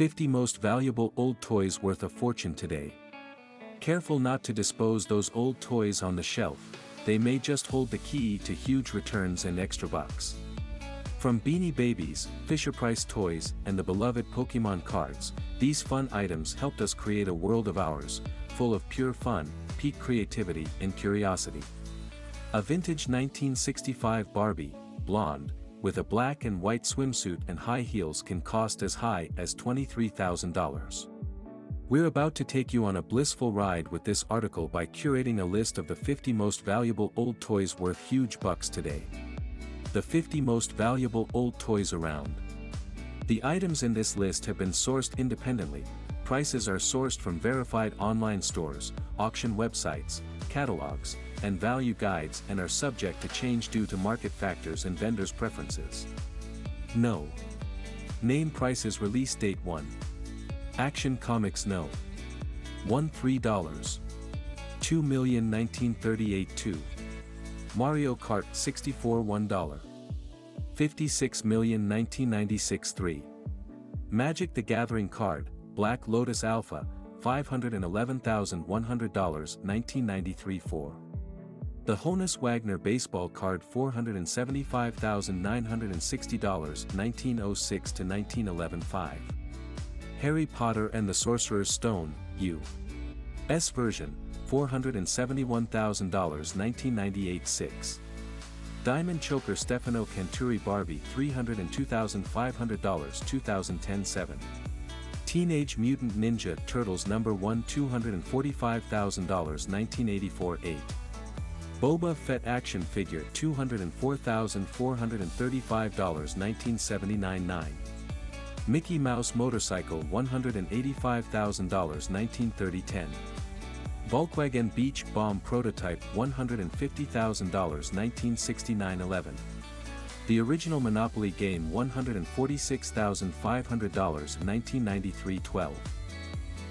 50 most valuable old toys worth a fortune today. Careful not to dispose those old toys on the shelf, they may just hold the key to huge returns and extra bucks. From Beanie Babies, Fisher-Price toys, and the beloved Pokemon cards, these fun items helped us create a world of ours, full of pure fun, peak creativity, and curiosity. A vintage 1965 Barbie, blonde, with a black and white swimsuit and high heels can cost as high as $23,000. We're about to take you on a blissful ride with this article by curating a list of the 50 most valuable old toys worth huge bucks today. The 50 most valuable old toys around. The items in this list have been sourced independently, prices are sourced from verified online stores, auction websites, catalogs, and value guides and are subject to change due to market factors and vendors' preferences. No. Name prices release date 1. Action Comics No. 1 $3. 2 million 1938 2. Mario Kart 64 $1. 56 million 1996 3. Magic the Gathering card, Black Lotus Alpha, $511,100 1993 4. The Honus Wagner baseball card $475,960 1906 to 1911 5. Harry Potter and the Sorcerer's Stone, U.S. version, $471,000 1998 6. Diamond Choker Stefano Canturi Barbie $302,500 2010 7. Teenage Mutant Ninja Turtles No. 1 $245,000 1984 8. Boba Fett action figure $204,435 1979 9. Mickey Mouse motorcycle $185,000 1930 10. Volkswagen Beach Bomb prototype $150,000 1969 11. The original Monopoly game $146,500 1993 12.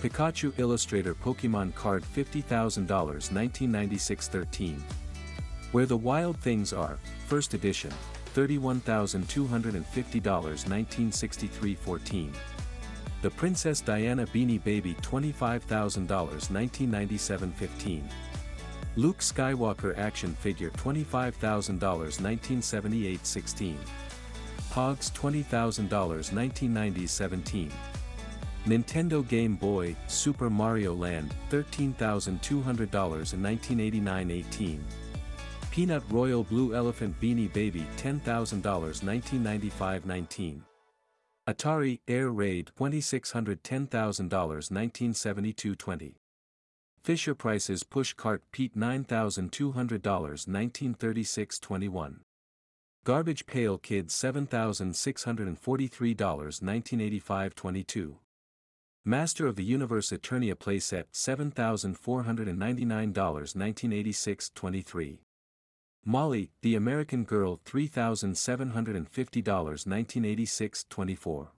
Pikachu Illustrator Pokemon card $50,000 1996 13. Where the Wild Things Are, First Edition, $31,250 1963 14. The Princess Diana Beanie Baby $25,000 1997 15. Luke Skywalker action figure $25,000 1978 16. Pogs $20,000 1990 17. Nintendo Game Boy, Super Mario Land, $13,200 in 1989 18. Peanut Royal Blue Elephant Beanie Baby $10,000 1995 19. Atari Air Raid $2,610,000 1972 20. Fisher Price's Push Cart Pete $9,200 1936 21. Garbage Pail Kids $7,643 1985 22. Master of the Universe Eternia playset $7,499 1986 23. Molly, the American Girl $3,750 1986 24.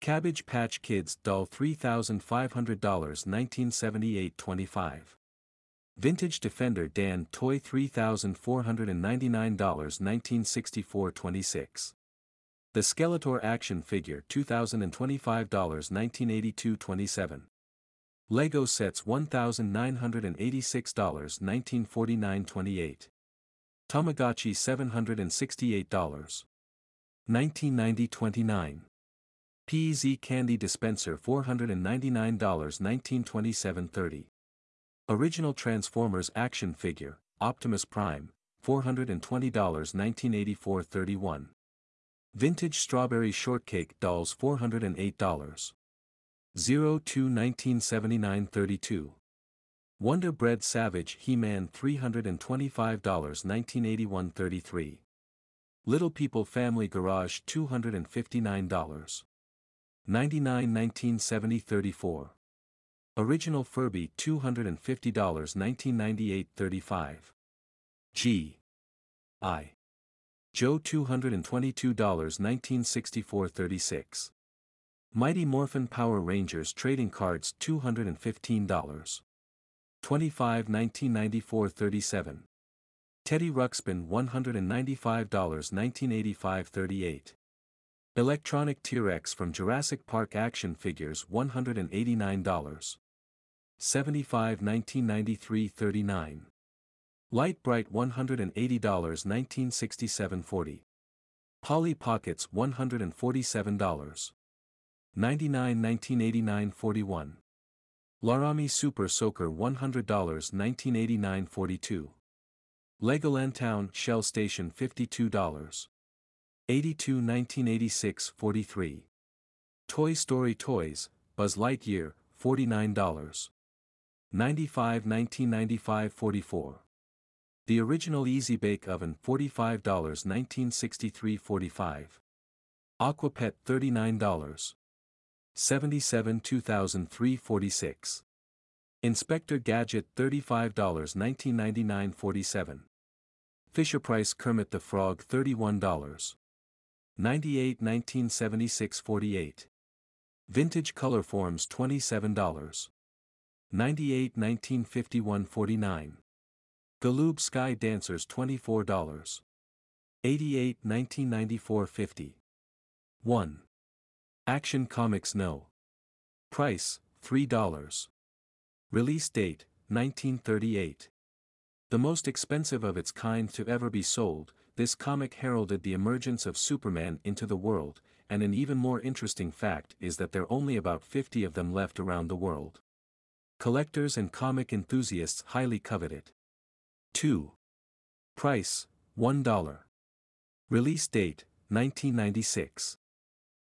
Cabbage Patch Kids doll $3,500 1978 25. Vintage Defender Dan toy $3,499 1964 26. The Skeletor action figure $2,025 1982 27. Lego sets $1,986 1949 28. Tamagotchi $768. 1990 29. PEZ Candy Dispenser $499 1927 30. Original Transformers Action Figure, Optimus Prime, $420 1984 31. Vintage Strawberry Shortcake Dolls $408. 02 1979 32. Wonder Bread Savage He-Man $325 1981 33. Little People Family Garage $259. 99 1970 34. Original Furby $250 1998 35. G. I. Joe $222 1964 36. Mighty Morphin Power Rangers Trading Cards $215. 25 1994 37. Teddy Ruxpin $195 1985 38. Electronic T-Rex from Jurassic Park action figures $189. 75 1993 39 Lite-Brite $180 1967 40 Polly Pockets $147. 99 1989 41 Larami Super Soaker $100 1989 42 Legoland Town Shell Station $52. 82 1986 43 Toy Story Toys, Buzz Lightyear, $49. 95 1995 44 The original Easy Bake Oven $45 1963 45 Aquapet $39. 77 2003 46 Inspector Gadget $35 1999 47 Fisher Price Kermit the Frog $31 98 1976 48 Vintage Color Forms $27 98 1951 49 Galoob Sky Dancers $24 88 1994 50 1 Action Comics No. Price, $3. Release date, 1938. The most expensive of its kind to ever be sold, this comic heralded the emergence of Superman into the world, and an even more interesting fact is that there are only about 50 of them left around the world. Collectors and comic enthusiasts highly covet it. 2. Price, $1. Release date, 1996.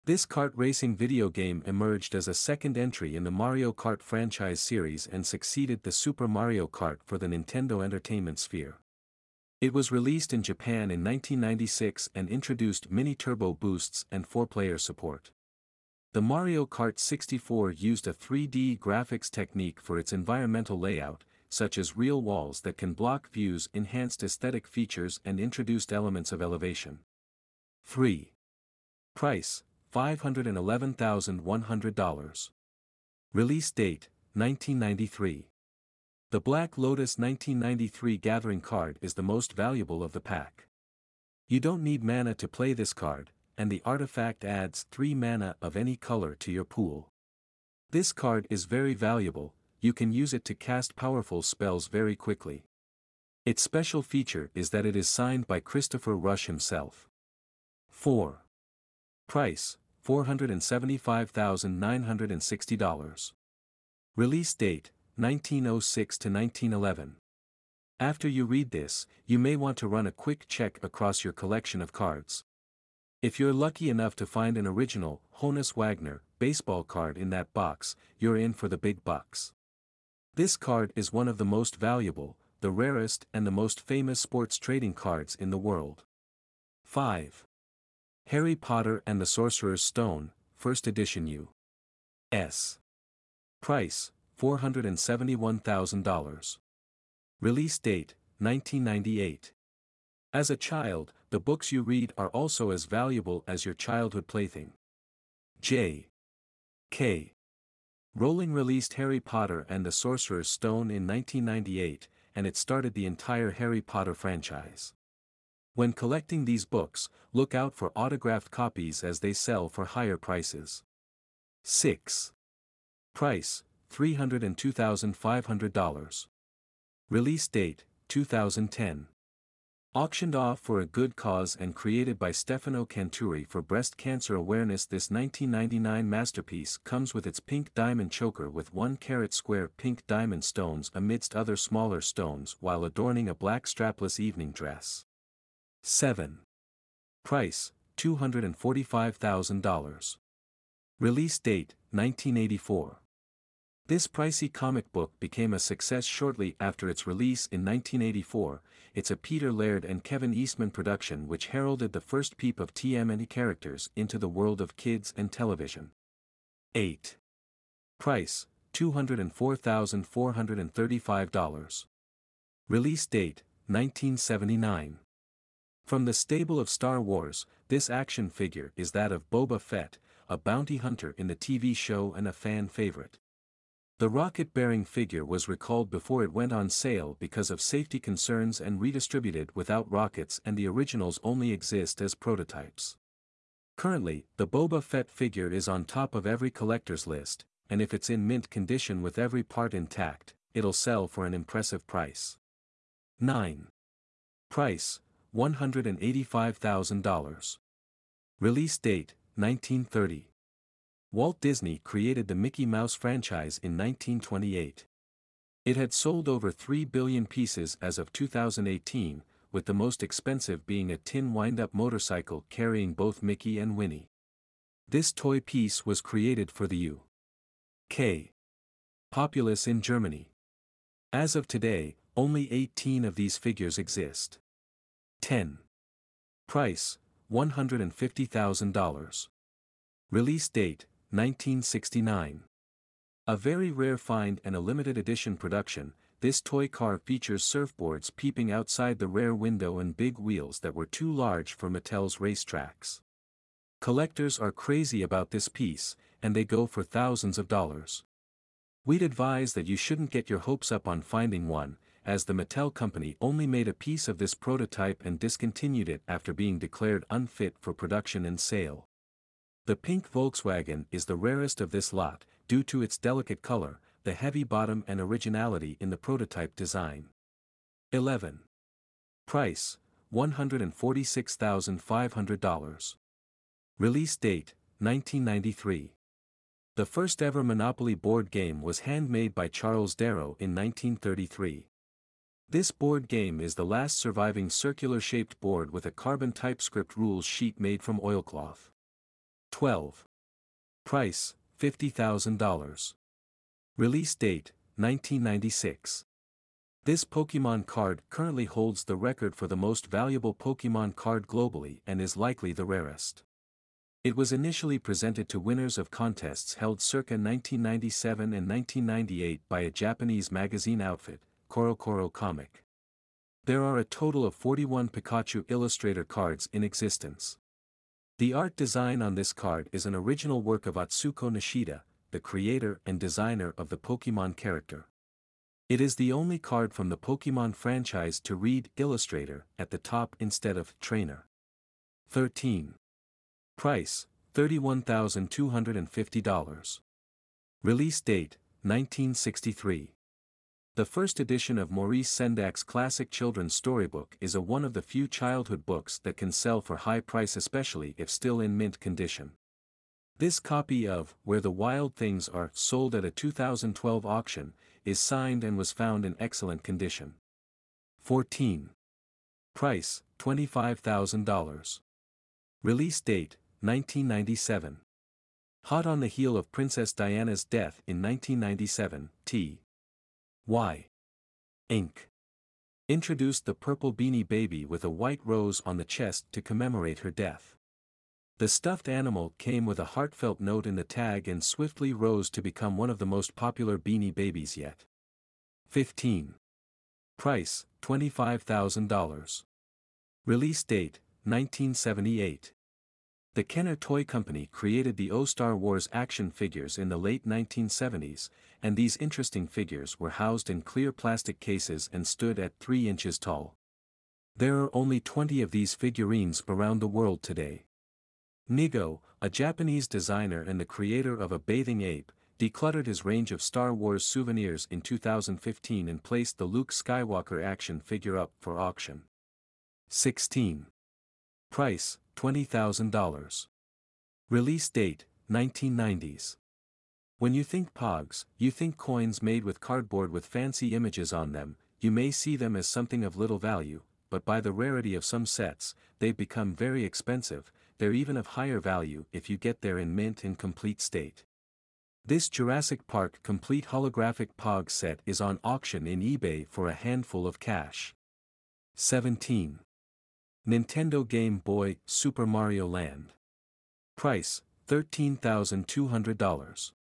This kart racing video game emerged as a second entry in the Mario Kart franchise series and succeeded the Super Mario Kart for the Nintendo Entertainment Sphere. It was released in Japan in 1996 and introduced mini turbo boosts and four-player support. The Mario Kart 64 used a 3D graphics technique for its environmental layout, such as real walls that can block views enhanced aesthetic features and introduced elements of elevation. 3. Price, $511,100. Release date, 1993. The Black Lotus 1993 Gathering card is the most valuable of the pack. You don't need mana to play this card, and the artifact adds 3 mana of any color to your pool. This card is very valuable, you can use it to cast powerful spells very quickly. Its special feature is that it is signed by Christopher Rush himself. 4. Price $475,960. Release date, 1906 to 1911. After you read this, you may want to run a quick check across your collection of cards. If you're lucky enough to find an original, Honus Wagner, baseball card in that box, you're in for the big bucks. This card is one of the most valuable, the rarest and the most famous sports trading cards in the world. 5. Harry Potter and the Sorcerer's Stone, First Edition U. S. Price, $471,000. Release date, 1998. As a child, the books you read are also as valuable as your childhood plaything. J. K. Rowling released Harry Potter and the Sorcerer's Stone in 1998, and it started the entire Harry Potter franchise. When collecting these books, look out for autographed copies as they sell for higher prices. 6. Price, $302,500. Release date, 2010. Auctioned off for a good cause and created by Stefano Canturi for breast cancer awareness this 1999 masterpiece comes with its pink diamond choker with 1 carat square pink diamond stones amidst other smaller stones while adorning a black strapless evening dress. 7. Price, $245,000. Release date, 1984. This pricey comic book became a success shortly after its release in 1984, it's a Peter Laird and Kevin Eastman production which heralded the first peep of TMNT characters into the world of kids and television. 8. Price, $204,435. Release date, 1979. From the stable of Star Wars, this action figure is that of Boba Fett, a bounty hunter in the TV show and a fan favorite. The rocket-bearing figure was recalled before it went on sale because of safety concerns and redistributed without rockets and the originals only exist as prototypes. Currently, the Boba Fett figure is on top of every collector's list, and if it's in mint condition with every part intact, it'll sell for an impressive price. 9. Price, $185,000. Release date, 1930. Walt Disney created the Mickey Mouse franchise in 1928. It had sold over 3 billion pieces as of 2018, with the most expensive being a tin wind-up motorcycle carrying both Mickey and Minnie. This toy piece was created for the U.K. populace in Germany. As of today, only 18 of these figures exist. 10. Price, $150,000. Release date, 1969. A very rare find and a limited edition production, this toy car features surfboards peeping outside the rear window and big wheels that were too large for Mattel's racetracks. Collectors are crazy about this piece, and they go for thousands of dollars. We'd advise that you shouldn't get your hopes up on finding one, as the Mattel company only made a piece of this prototype and discontinued it after being declared unfit for production and sale. The pink Volkswagen is the rarest of this lot, due to its delicate color, the heavy bottom and originality in the prototype design. 11. Price, $146,500. Release date, 1993. The first ever Monopoly board game was handmade by Charles Darrow in 1933. This board game is the last surviving circular-shaped board with a carbon typescript rules sheet made from oilcloth. 12. Price, $50,000. Release date, 1996. This Pokemon card currently holds the record for the most valuable Pokemon card globally and is likely the rarest. It was initially presented to winners of contests held circa 1997 and 1998 by a Japanese magazine outfit, CoroCoro Comic. There are a total of 41 Pikachu Illustrator cards in existence. The art design on this card is an original work of Atsuko Nishida, the creator and designer of the Pokemon character. It is the only card from the Pokemon franchise to read Illustrator at the top instead of Trainer. 13. Price, $31,250. Release date, 1963. The first edition of Maurice Sendak's classic children's storybook is a one of the few childhood books that can sell for high price especially if still in mint condition. This copy of Where the Wild Things Are sold at a 2012 auction, is signed and was found in excellent condition. 14. Price, $25,000. Release date, 1997. Hot on the heel of Princess Diana's death in 1997, T. Y. Inc. Introduced the purple beanie baby with a white rose on the chest to commemorate her death. The stuffed animal came with a heartfelt note in the tag and swiftly rose to become one of the most popular beanie babies yet. 15. Price, $25,000. Release date, 1978. The Kenner Toy Company created the O Star Wars action figures in the late 1970s, and these interesting figures were housed in clear plastic cases and stood at 3 inches tall. There are only 20 of these figurines around the world today. Nigo, a Japanese designer and the creator of a bathing ape, decluttered his range of Star Wars souvenirs in 2015 and placed the Luke Skywalker action figure up for auction. 16. Price, $20,000. Release date, 1990s. When you think Pogs, you think coins made with cardboard with fancy images on them, you may see them as something of little value, but by the rarity of some sets, they've become very expensive, they're even of higher value if you get there in mint and complete state. This Jurassic Park complete holographic Pog set is on auction in eBay for a handful of cash. 17. Nintendo Game Boy Super Mario Land. Price $13,200.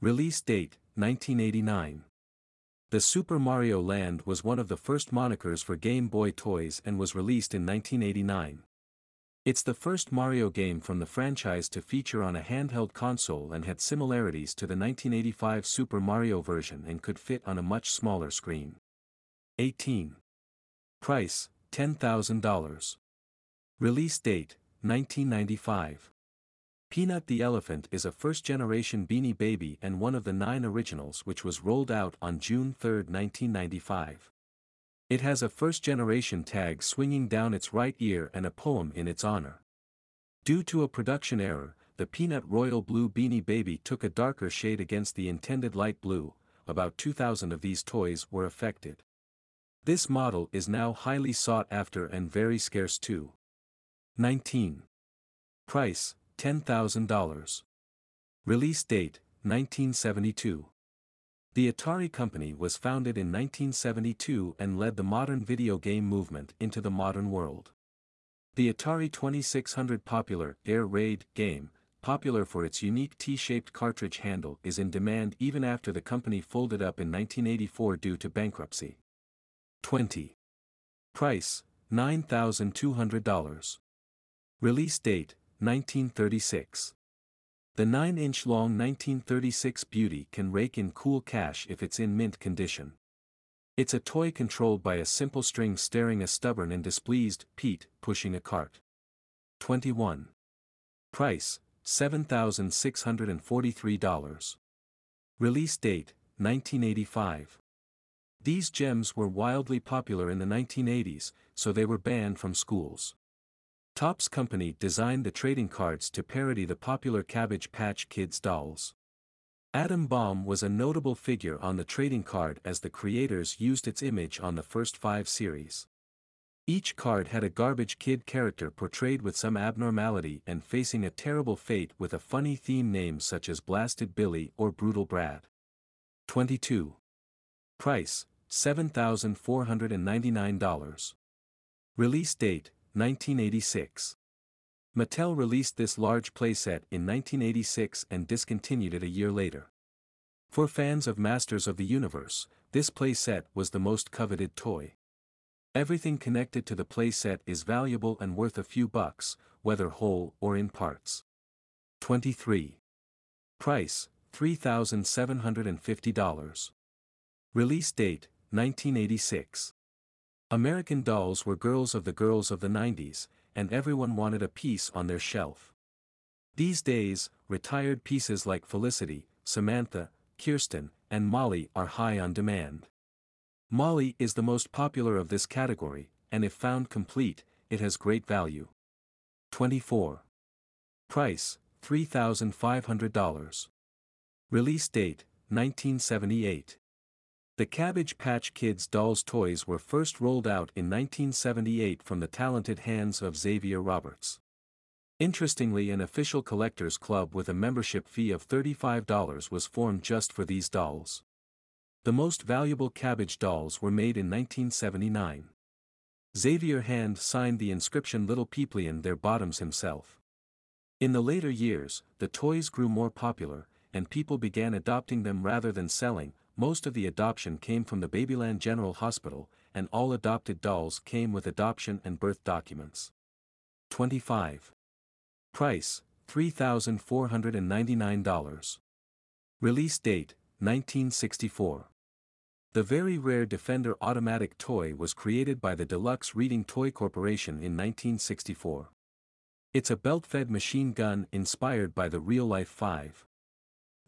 Release date 1989. The Super Mario Land was one of the first monikers for Game Boy toys and was released in 1989. It's the first Mario game from the franchise to feature on a handheld console and had similarities to the 1985 Super Mario version and could fit on a much smaller screen. 18. Price, $10,000. Release date, 1995. Peanut the Elephant is a first-generation Beanie Baby and one of the nine originals which was rolled out on June 3, 1995. It has a first-generation tag swinging down its right ear and a poem in its honor. Due to a production error, the Peanut Royal Blue Beanie Baby took a darker shade against the intended light blue, about 2,000 of these toys were affected. This model is now highly sought after and very scarce too. 19. Price, $10,000. Release date, 1972. The Atari Company was founded in 1972 and led the modern video game movement into the modern world. The Atari 2600 popular Air Raid game, popular for its unique T-shaped cartridge handle is in demand even after the company folded up in 1984 due to bankruptcy. 20. Price, $9,200. Release date, 1936. The 9-inch long 1936 Beauty can rake in cool cash if it's in mint condition. It's a toy controlled by a simple string staring a stubborn and displeased Pete pushing a cart. 21. Price, $7,643. Release date, 1985. These gems were wildly popular in the 1980s, so they were banned from schools. Topps Company designed the trading cards to parody the popular Cabbage Patch Kids dolls. Adam Bomb was a notable figure on the trading card as the creators used its image on the first five series. Each card had a garbage kid character portrayed with some abnormality and facing a terrible fate with a funny theme name such as Blasted Billy or Brutal Brad. 22. Price, $7,499. Release date, 1986. Mattel released this large playset in 1986 and discontinued it a year later. For fans of Masters of the Universe, this playset was the most coveted toy. Everything connected to the playset is valuable and worth a few bucks, whether whole or in parts. 23. Price, $3,750. Release date, 1986. American Dolls were girls of the girls of the 90s, and everyone wanted a piece on their shelf. These days, retired pieces like Felicity, Samantha, Kirsten, and Molly are high on demand. Molly is the most popular of this category, and if found complete, it has great value. 24. Price, $3,500. Release date, 1978. The Cabbage Patch Kids dolls toys were first rolled out in 1978 from the talented hands of Xavier Roberts. Interestingly an official collectors club with a membership fee of $35 was formed just for these dolls. The most valuable Cabbage dolls were made in 1979. Xavier Hand signed the inscription Little Peeplian their bottoms himself. In the later years, the toys grew more popular, and people began adopting them rather than selling, most of the adoption came from the Babyland General Hospital, and all adopted dolls came with adoption and birth documents. 25. Price, $3,499. Release date, 1964. The very rare Defender automatic toy was created by the Deluxe Reading Toy Corporation in 1964. It's a belt-fed machine gun inspired by the real-life 5.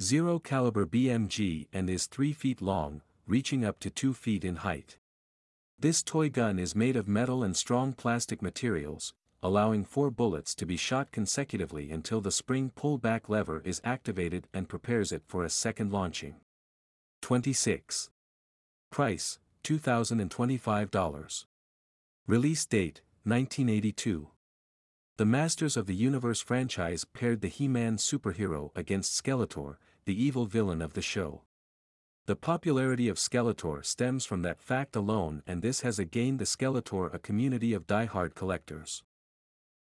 0 caliber BMG and is 3 feet long, reaching up to 2 feet in height. This toy gun is made of metal and strong plastic materials, allowing four bullets to be shot consecutively until the spring pull-back lever is activated and prepares it for a second launching. 26. Price, $2,025. Release date, 1982. The Masters of the Universe franchise paired the He-Man superhero against Skeletor, the evil villain of the show. The popularity of Skeletor stems from that fact alone and this has gained the Skeletor a community of die-hard collectors.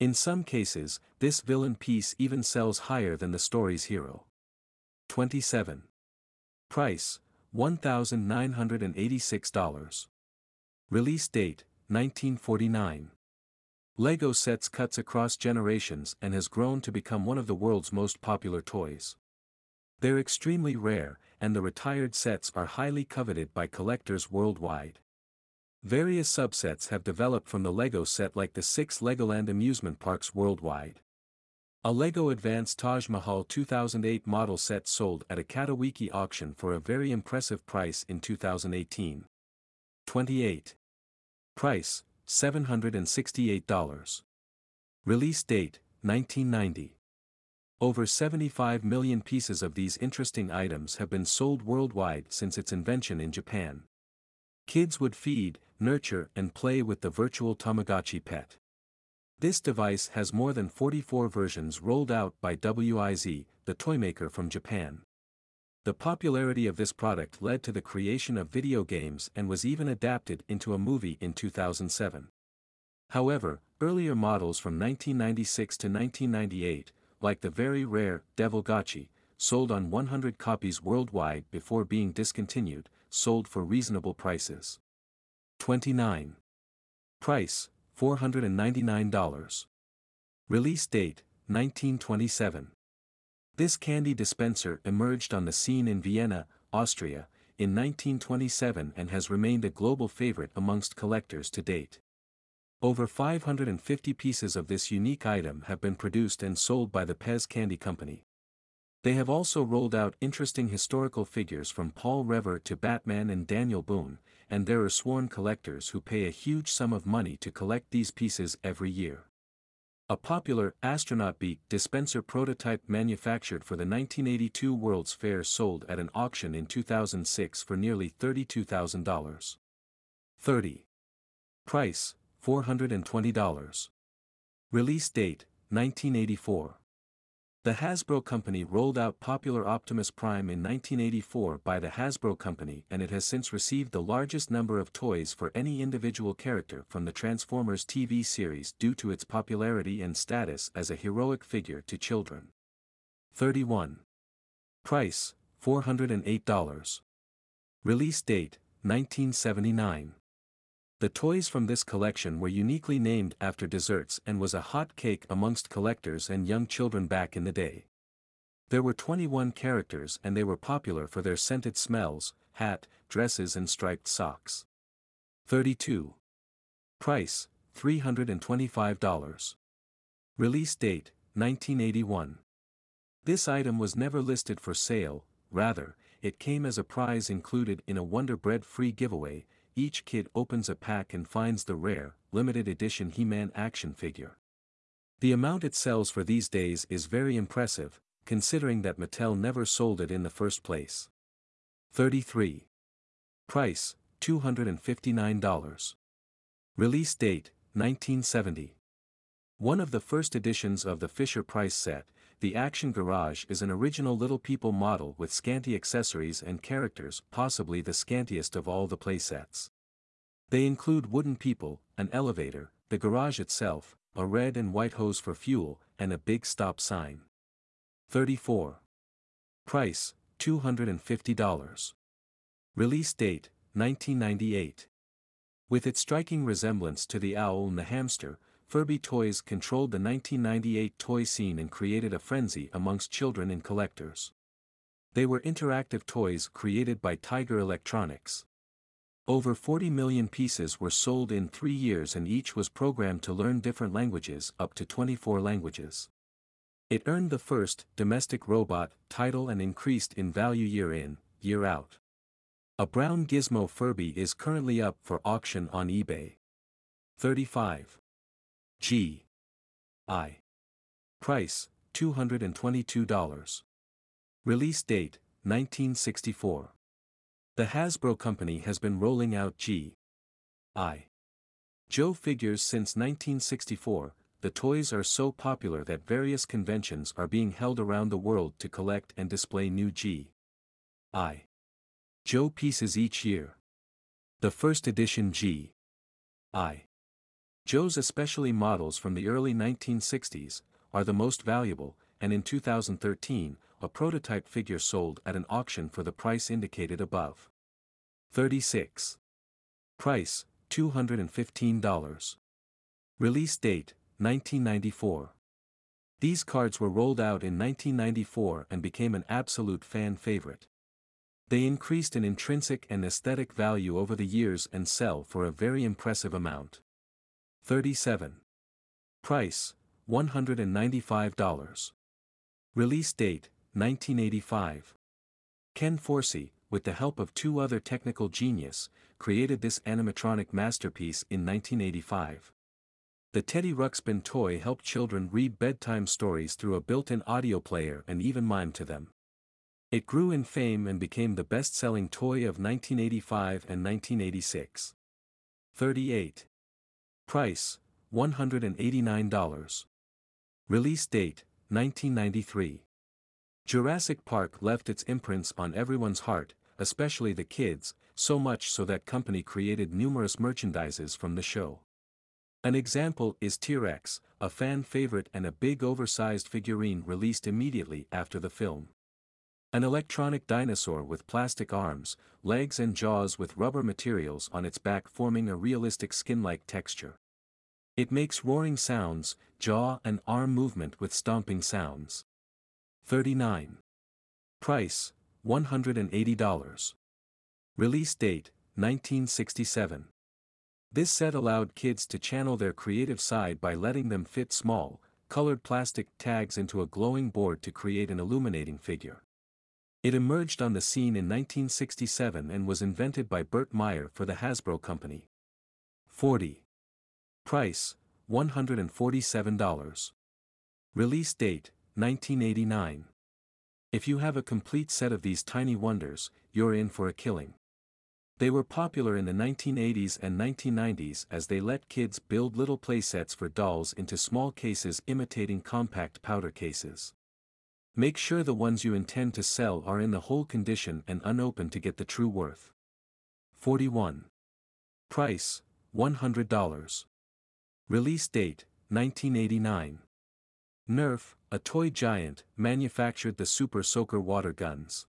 In some cases, this villain piece even sells higher than the story's hero. 27. Price, $1,986. Release date, 1949. LEGO sets cuts across generations and has grown to become one of the world's most popular toys. They're extremely rare, and the retired sets are highly coveted by collectors worldwide. Various subsets have developed from the LEGO set like the six Legoland amusement parks worldwide. A LEGO Advanced Taj Mahal 2008 model set sold at a Catawiki auction for a very impressive price in 2018. 28. Price, $768. Release date, 1990. Over 75 million pieces of these interesting items have been sold worldwide since its invention in Japan. Kids would feed, nurture and play with the virtual Tamagotchi pet. This device has more than 44 versions rolled out by WIZ, the toymaker from Japan. The popularity of this product led to the creation of video games and was even adapted into a movie in 2007. However, earlier models from 1996 to 1998, like the very rare Devilgotchi, sold on 100 copies worldwide before being discontinued, sold for reasonable prices. 29. Price, $499. Release date, 1927. This candy dispenser emerged on the scene in Vienna, Austria, in 1927 and has remained a global favorite amongst collectors to date. Over 550 pieces of this unique item have been produced and sold by the Pez Candy Company. They have also rolled out interesting historical figures from Paul Revere to Batman and Daniel Boone, and there are sworn collectors who pay a huge sum of money to collect these pieces every year. A popular astronaut beak dispenser prototype manufactured for the 1982 World's Fair sold at an auction in 2006 for nearly $32,000. 30. Price, $420. Release date, 1984. The Hasbro Company rolled out popular Optimus Prime in 1984 by the Hasbro Company and it has since received the largest number of toys for any individual character from the Transformers TV series due to its popularity and status as a heroic figure to children. 31. Price, $408. Release date, 1979. The toys from this collection were uniquely named after desserts and was a hot cake amongst collectors and young children back in the day. There were 21 characters and they were popular for their scented smells, hat, dresses and striped socks. 32. Price, $325. Release date, 1981. This item was never listed for sale, rather, it came as a prize included in a Wonder Bread free giveaway, each kid opens a pack and finds the rare, limited edition He-Man action figure. The amount it sells for these days is very impressive, considering that Mattel never sold it in the first place. 33. Price, $259. Release date, 1970. One of the first editions of the Fisher-Price set, the Action Garage is an original Little People model with scanty accessories and characters possibly the scantiest of all the playsets. They include wooden people, an elevator, the garage itself, a red and white hose for fuel, and a big stop sign. 34. Price, $250. Release date, 1998. With its striking resemblance to the owl and the hamster, Furby Toys controlled the 1998 toy scene and created a frenzy amongst children and collectors. They were interactive toys created by Tiger Electronics. Over 40 million pieces were sold in three years and each was programmed to learn different languages up to 24 languages. It earned the first domestic robot title and increased in value year in, year out. A brown gizmo Furby is currently up for auction on eBay. 35. G. I. Price, $222. Release date, 1964. The Hasbro company has been rolling out G. I. Joe figures since 1964, the toys are so popular that various conventions are being held around the world to collect and display new G. I. Joe pieces each year. The first edition G. I. Joe's especially models from the early 1960s, are the most valuable, and in 2013, a prototype figure sold at an auction for the price indicated above. 36. Price, $215. Release date, 1994. These cards were rolled out in 1994 and became an absolute fan favorite. They increased in intrinsic and aesthetic value over the years and sell for a very impressive amount. 37. Price, $195. Release date, 1985. Ken Forsse, with the help of two other technical genius, created this animatronic masterpiece in 1985. The Teddy Ruxpin toy helped children read bedtime stories through a built-in audio player and even mime to them. It grew in fame and became the best-selling toy of 1985 and 1986. 38. Price, $189. Release date, 1993. Jurassic Park left its imprints on everyone's heart, especially the kids, so much so that company created numerous merchandises from the show. An example is T-Rex, a fan favorite and a big oversized figurine released immediately after the film. An electronic dinosaur with plastic arms, legs and jaws with rubber materials on its back forming a realistic skin-like texture. It makes roaring sounds, jaw and arm movement with stomping sounds. 39. Price, $180. Release date, 1967. This set allowed kids to channel their creative side by letting them fit small, colored plastic tags into a glowing board to create an illuminating figure. It emerged on the scene in 1967 and was invented by Burt Meyer for the Hasbro Company. 40. Price, $147. Release date, 1989. If you have a complete set of these tiny wonders, you're in for a killing. They were popular in the 1980s and 1990s as they let kids build little playsets for dolls into small cases imitating compact powder cases. Make sure the ones you intend to sell are in the whole condition and unopened to get the true worth. 41. Price, $100. Release date, 1989. Nerf, a toy giant, manufactured the Super Soaker water guns.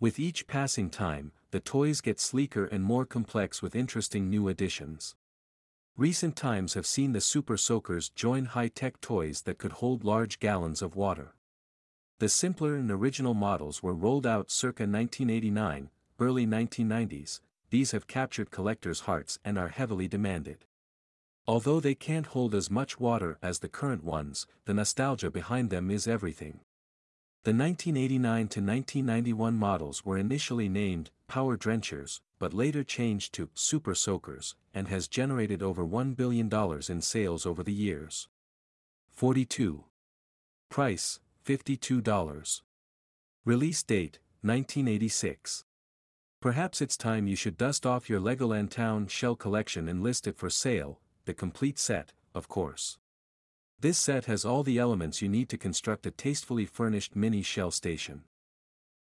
With each passing time, the toys get sleeker and more complex with interesting new additions. Recent times have seen the Super Soakers join high-tech toys that could hold large gallons of water. The simpler and original models were rolled out circa 1989, early 1990s, these have captured collectors' hearts and are heavily demanded. Although they can't hold as much water as the current ones, the nostalgia behind them is everything. The 1989 to 1991 models were initially named Power Drenchers, but later changed to Super Soakers, and has generated over $1 billion in sales over the years. 42. Price, $52. Release date, 1986. Perhaps it's time you should dust off your Legoland Town shell collection and list it for sale, the complete set, of course. This set has all the elements you need to construct a tastefully furnished mini shell station.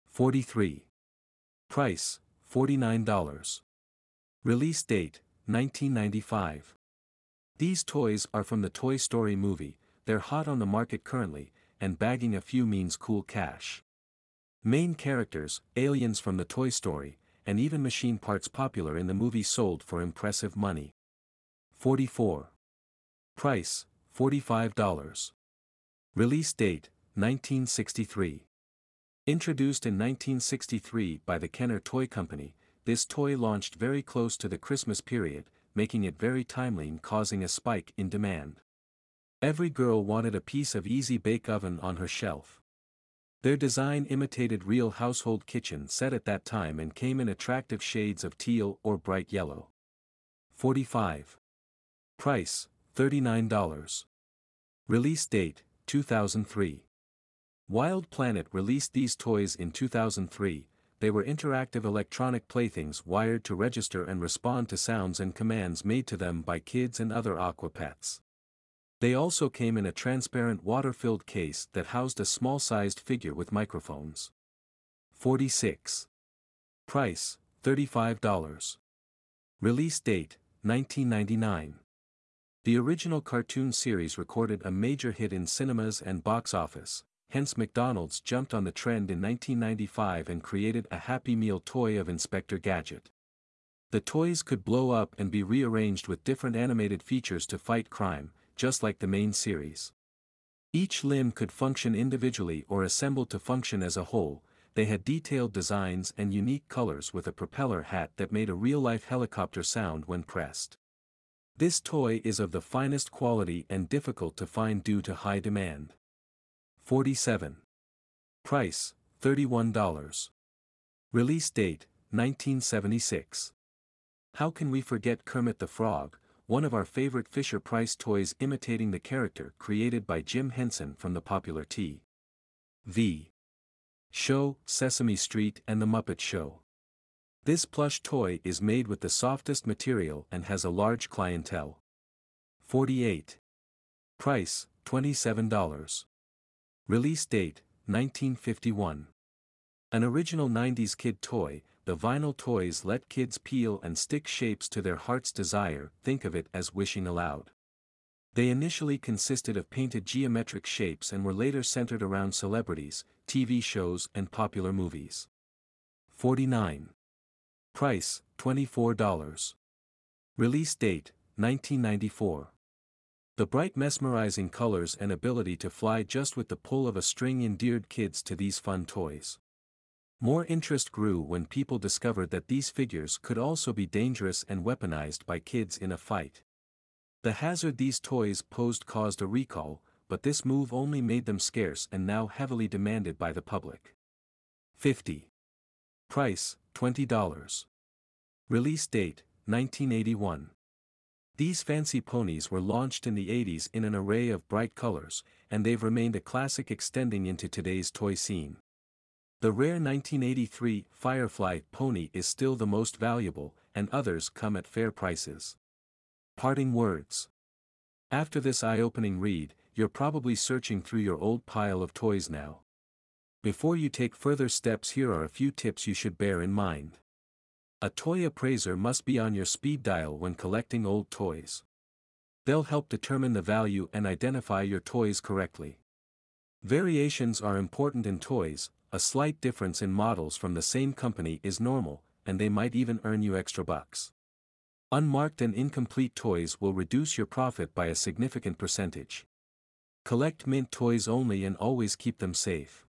43. Price, $49. Release date, 1995. These toys are from the Toy Story movie, they're hot on the market currently, and bagging a few means cool cash. Main characters, aliens from the Toy Story, and even machine parts popular in the movie sold for impressive money. 44. Price, $45. Release date, 1963. Introduced in 1963 by the Kenner Toy Company, this toy launched very close to the Christmas period, making it very timely and causing a spike in demand. Every girl wanted a piece of easy bake oven on her shelf. Their design imitated real household kitchen set at that time and came in attractive shades of teal or bright yellow. 45. Price, $39. Release date, 2003. Wild Planet released these toys in 2003, they were interactive electronic playthings wired to register and respond to sounds and commands made to them by kids and other aqua pets. They also came in a transparent water-filled case that housed a small-sized figure with microphones. 46. Price, $35. Release date, 1999. The original cartoon series recorded a major hit in cinemas and box office, hence McDonald's jumped on the trend in 1995 and created a Happy Meal toy of Inspector Gadget. The toys could blow up and be rearranged with different animated features to fight crime, just like the main series. Each limb could function individually or assemble to function as a whole, they had detailed designs and unique colors with a propeller hat that made a real-life helicopter sound when pressed. This toy is of the finest quality and difficult to find due to high demand. 47. Price, $31. Release date, 1976. How can we forget Kermit the Frog, one of our favorite Fisher-Price toys imitating the character created by Jim Henson from the popular T. V. Show, Sesame Street and The Muppet Show. This plush toy is made with the softest material and has a large clientele. 48. Price, $27. Release date, 1951. An original 90s kid toy, the vinyl toys let kids peel and stick shapes to their heart's desire, think of it as wishing aloud. They initially consisted of painted geometric shapes and were later centered around celebrities, TV shows and popular movies. 49. Price, $24. Release date, 1994. The bright mesmerizing colors and ability to fly just with the pull of a string endeared kids to these fun toys. More interest grew when people discovered that these figures could also be dangerous and weaponized by kids in a fight. The hazard these toys posed caused a recall, but this move only made them scarce and now heavily demanded by the public. 50. Price, $20. Release date, 1981. These fancy ponies were launched in the 80s in an array of bright colors, and they've remained a classic extending into today's toy scene. The rare 1983 Firefly pony is still the most valuable, and others come at fair prices. Parting words. After this eye-opening read, you're probably searching through your old pile of toys now. Before you take further steps here are a few tips you should bear in mind. A toy appraiser must be on your speed dial when collecting old toys. They'll help determine the value and identify your toys correctly. Variations are important in toys, a slight difference in models from the same company is normal, and they might even earn you extra bucks. Unmarked and incomplete toys will reduce your profit by a significant percentage. Collect mint toys only and always keep them safe.